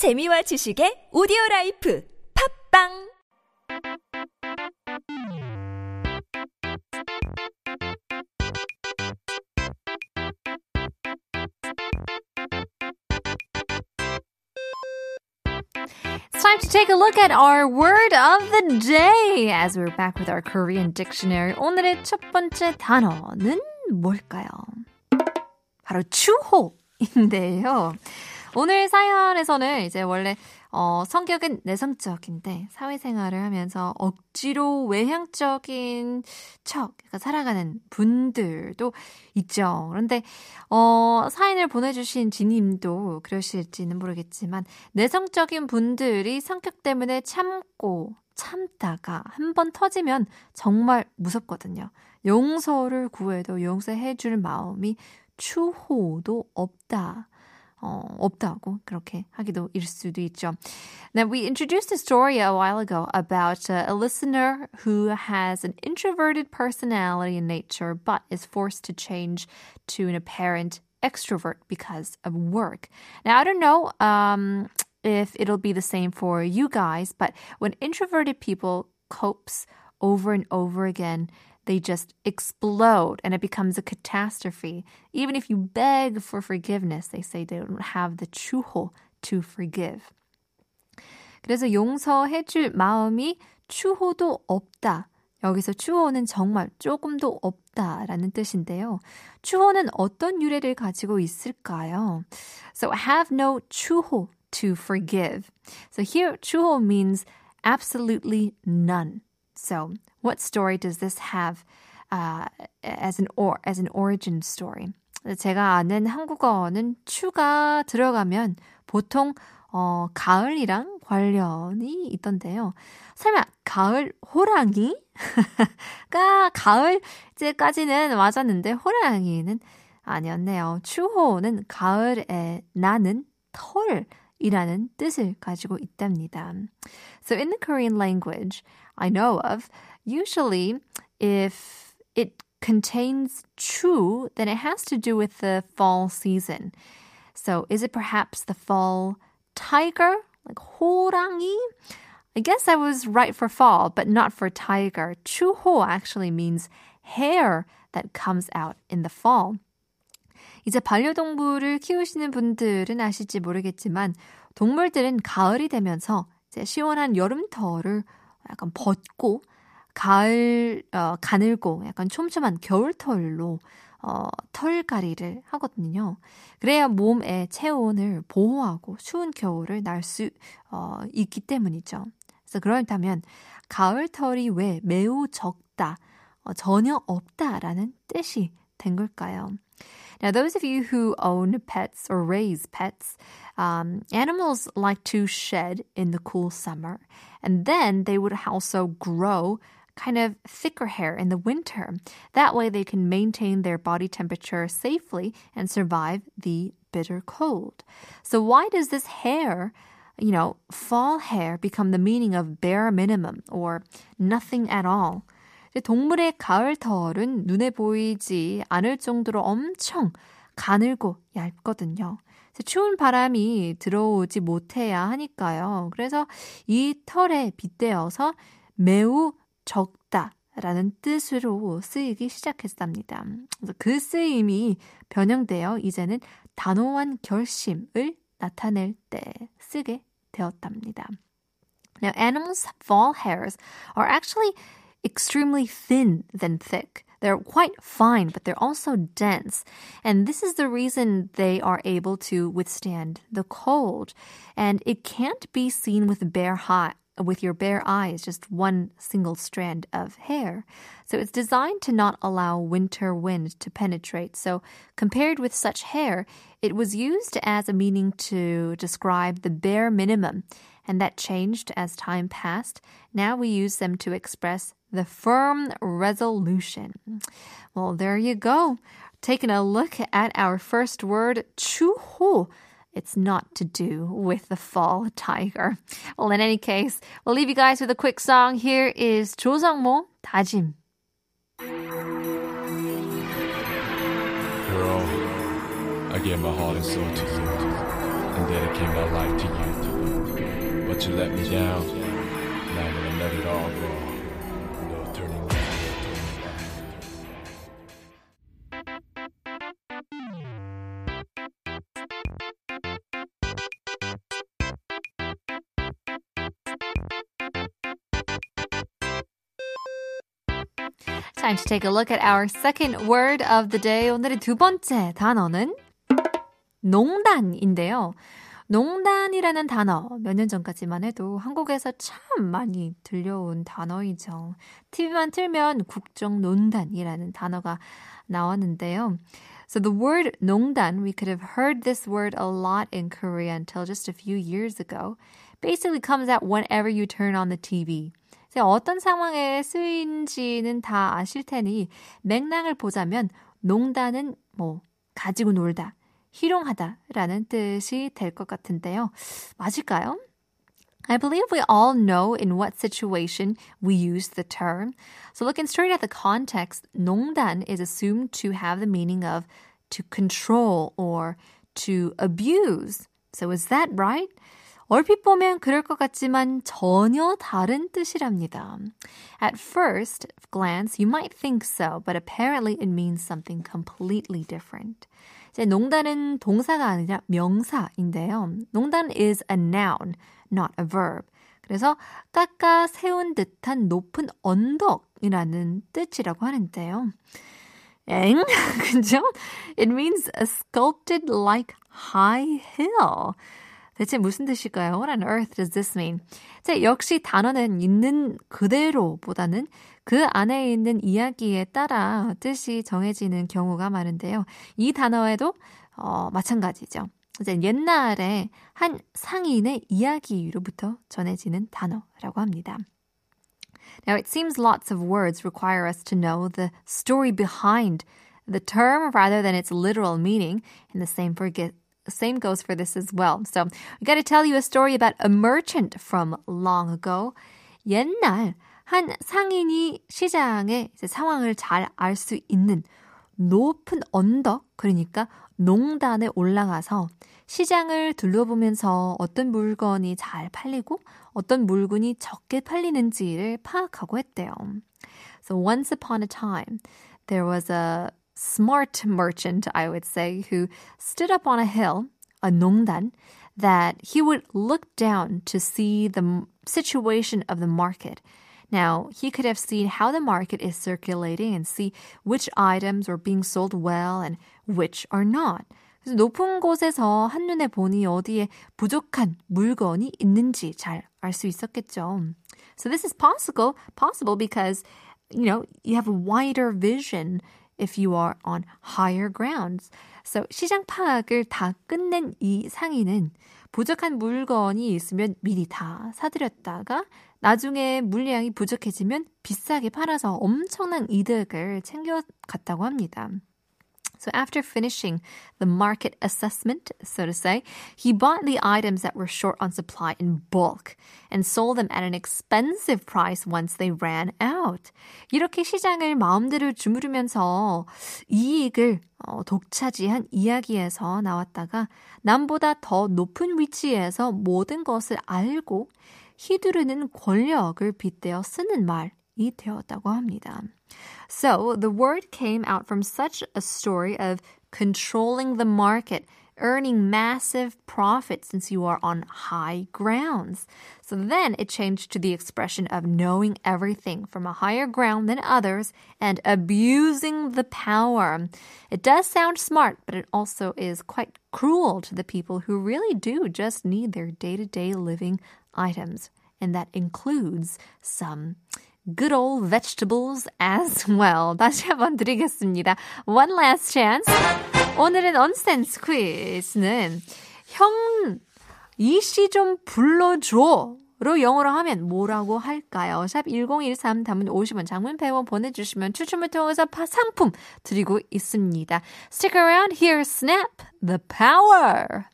재미와 지식의 오디오 라이프 팝빵 It's time to take a look at our word of the day as we're back with our Korean dictionary. 오늘의 첫 번째 단어는 뭘까요? 바로 추호인데요. 오늘 사연에서는 이제 원래 어, 성격은 내성적인데 사회생활을 하면서 억지로 외향적인 척 그러니까 살아가는 분들도 있죠. 그런데 어, 사연을 보내주신 지님도 그러실지는 모르겠지만 내성적인 분들이 성격 때문에 참고 참다가 한 번 터지면 정말 무섭거든요. 용서를 구해도 용서해줄 마음이 추호도 없다. 어, 없다고 그렇게 하기도 일 수도 있죠. Now we introduced a story a while ago about uh, a listener who has an introverted personality in nature but is forced to change to an apparent extrovert because of work. Now I don't know um, if it'll be the same for you guys, but when introverted people copes over and over again they just explode and it becomes a catastrophe. Even if you beg for forgiveness, they say they don't have the 추호 to forgive. 그래서 용서해줄 마음이 추호도 없다. 여기서 추호는 정말 조금도 없다라는 뜻인데요. 추호는 어떤 유래를 가지고 있을까요? So have no 추호 to forgive. So here 추호 means absolutely none. So, what story does this have uh, as an or as an origin story? 제가 아는 한국어는 추가 들어가면 보통 어, 가을이랑 관련이 있던데요. 설마 가을 호랑이가 가을 이제까지는 맞았는데 호랑이는 아니었네요. 추호는 가을에 나는 털이라는 뜻을 가지고 있답니다. So in the Korean language, I know of, usually if it contains chu, then it has to do with the fall season. So is it perhaps the fall tiger, like 호랑이? I guess I was right for fall, but not for tiger. 추호 actually means hair that comes out in the fall. 이제 반려동물을 키우시는 분들은 아실지 모르겠지만 동물들은 가을이 되면서 이제 시원한 여름털을 약간 벗고 가을 어, 가늘고 약간 촘촘한 겨울털로 어, 털갈이를 하거든요. 그래야 몸의 체온을 보호하고 추운 겨울을 날수 어, 있기 때문이죠. 그래서 그렇다면 가을털이 왜 매우 적다, 어, 전혀 없다라는 뜻이 된 걸까요? Now, those of you who own pets or raise pets, um, animals like to shed in the cool summer, and then they would also grow kind of thicker hair in the winter. That way, they can maintain their body temperature safely and survive the bitter cold. So, why does this hair? You know, fall hair become the meaning of bare minimum or nothing at all. 동물의 가을 털은 눈에 보이지 않을 정도로 엄청 가늘고 얇거든요. 추운 바람이 들어오지 못해야 하니까요. 그래서 이 털에 빗대어서 매우 적다 라는 뜻으로 쓰이기 시작했답니다. 그 쓰임이 변형되어 이제는 단호한 결심을 나타낼 때 쓰게 되었답니다. Now, animals' fall hairs are actually extremely thin than thick. They're quite fine, but they're also dense. And this is the reason they are able to withstand the cold. And it can't be seen with bare eye, with your bare eyes, just one single strand of hair. So it's designed to not allow winter wind to penetrate. So compared with such hair, it was used as a meaning to describe the bare minimum. And that changed as time passed. Now we use them to express the firm resolution. Well, there you go. Taking a look at our first word, 추호. It's not to do with the fall tiger. Well, in any case, we'll leave you guys with a quick song. Here is 조성모 다짐. Girl, I gave my heart and soul to you and dedicate my life to you. that you let me down. Now I'm gonna let it all go. Time to take a look at our second word of the day. 오늘의 두 번째 단어는 농단인데요. 농단이라는 단어 몇 년 전까지만 해도 한국에서 참 많이 들려온 단어이죠. TV만 틀면 국정농단이라는 단어가 나왔는데요. So the word 농단, we could have heard this word a lot in Korea until just a few years ago. Basically comes out whenever you turn on the TV. 이제 어떤 상황에 쓰인지는 다 아실 테니 맥락을 보자면 농단은 뭐 가지고 놀다, 희롱하다라는 뜻이 될 것 같은데요. 맞을까요? I believe we all know in what situation we use the term. So looking straight at the context, 농단 is assumed to have the meaning of to control or to abuse. So is that right? 얼핏 보면 그럴 것 같지만 전혀 다른 뜻이랍니다. At first glance, you might think so, but apparently it means something completely different. 이제 농단은 동사가 아니라 명사인데요. 농단 is a noun, not a verb. 그래서 깎아 세운 듯한 높은 언덕이라는 뜻이라고 하는데요. 엥? 그죠? It means a sculpted like high hill. 대체 무슨 뜻일까요? What on earth does this mean? 자, 역시 단어는 있는 그대로보다는 그 안에 있는 이야기에 따라 뜻이 정해지는 경우가 많은데요. 이 단어에도 어, 마찬가지죠. 이제 옛날에 한 상인의 이야기로부터 전해지는 단어라고 합니다. Now, it seems lots of words require us to know the story behind the term rather than its literal meaning, and the same for same goes for this as well. So, we got to tell you a story about a merchant from long ago. 옛날 한 상인이 시장의 상황을 잘 알 수 있는 높은 언덕, 그러니까 농단에 올라가서 시장을 둘러보면서 어떤 물건이 잘 팔리고 어떤 물건이 적게 팔리는지를 파악하고 했대요. So once upon a time, there was a smart merchant, I would say, who stood up on a hill, a 농단, that he would look down to see the situation of the market. Now, he could have seen how the market is circulating and see which items are being sold well and which are not. 그래서 높은 곳에서 한눈에 보니 어디에 부족한 물건이 있는지 잘 알 수 있었겠죠. So this is possible, possible because, you know, you have a wider vision if you are on higher grounds. So 시장 파악을 다 끝낸 이 상인은 부족한 물건이 있으면 미리 다 사들였다가 나중에 물량이 부족해지면 비싸게 팔아서 엄청난 이득을 챙겨갔다고 합니다. So after finishing the market assessment, so to say, he bought the items that were short on supply in bulk and sold them at an expensive price once they ran out. 이렇게 시장을 마음대로 주무르면서 이익을 어, 독차지한 이야기에서 나왔다가 남보다 더 높은 위치에서 모든 것을 알고 휘두르는 권력을 빗대어 쓰는 말 이 되었다고 합니다. So the word came out from such a story of controlling the market, earning massive profit since you are on high grounds. So then it changed to the expression of knowing everything from a higher ground than others and abusing the power. It does sound smart, but it also is quite cruel to the people who really do just need their day to day living items. And that includes some good old vegetables as well. 다시 한번 드리겠습니다. One last chance. 오늘은 언센스 퀴즈는 형, 이 씨 좀 불러줘. 로 영어로 하면 뭐라고 할까요? 샵 1013 담은 50원 장문 100원 보내주시면 추첨을 통해서 상품 드리고 있습니다. Stick around here, snap the power!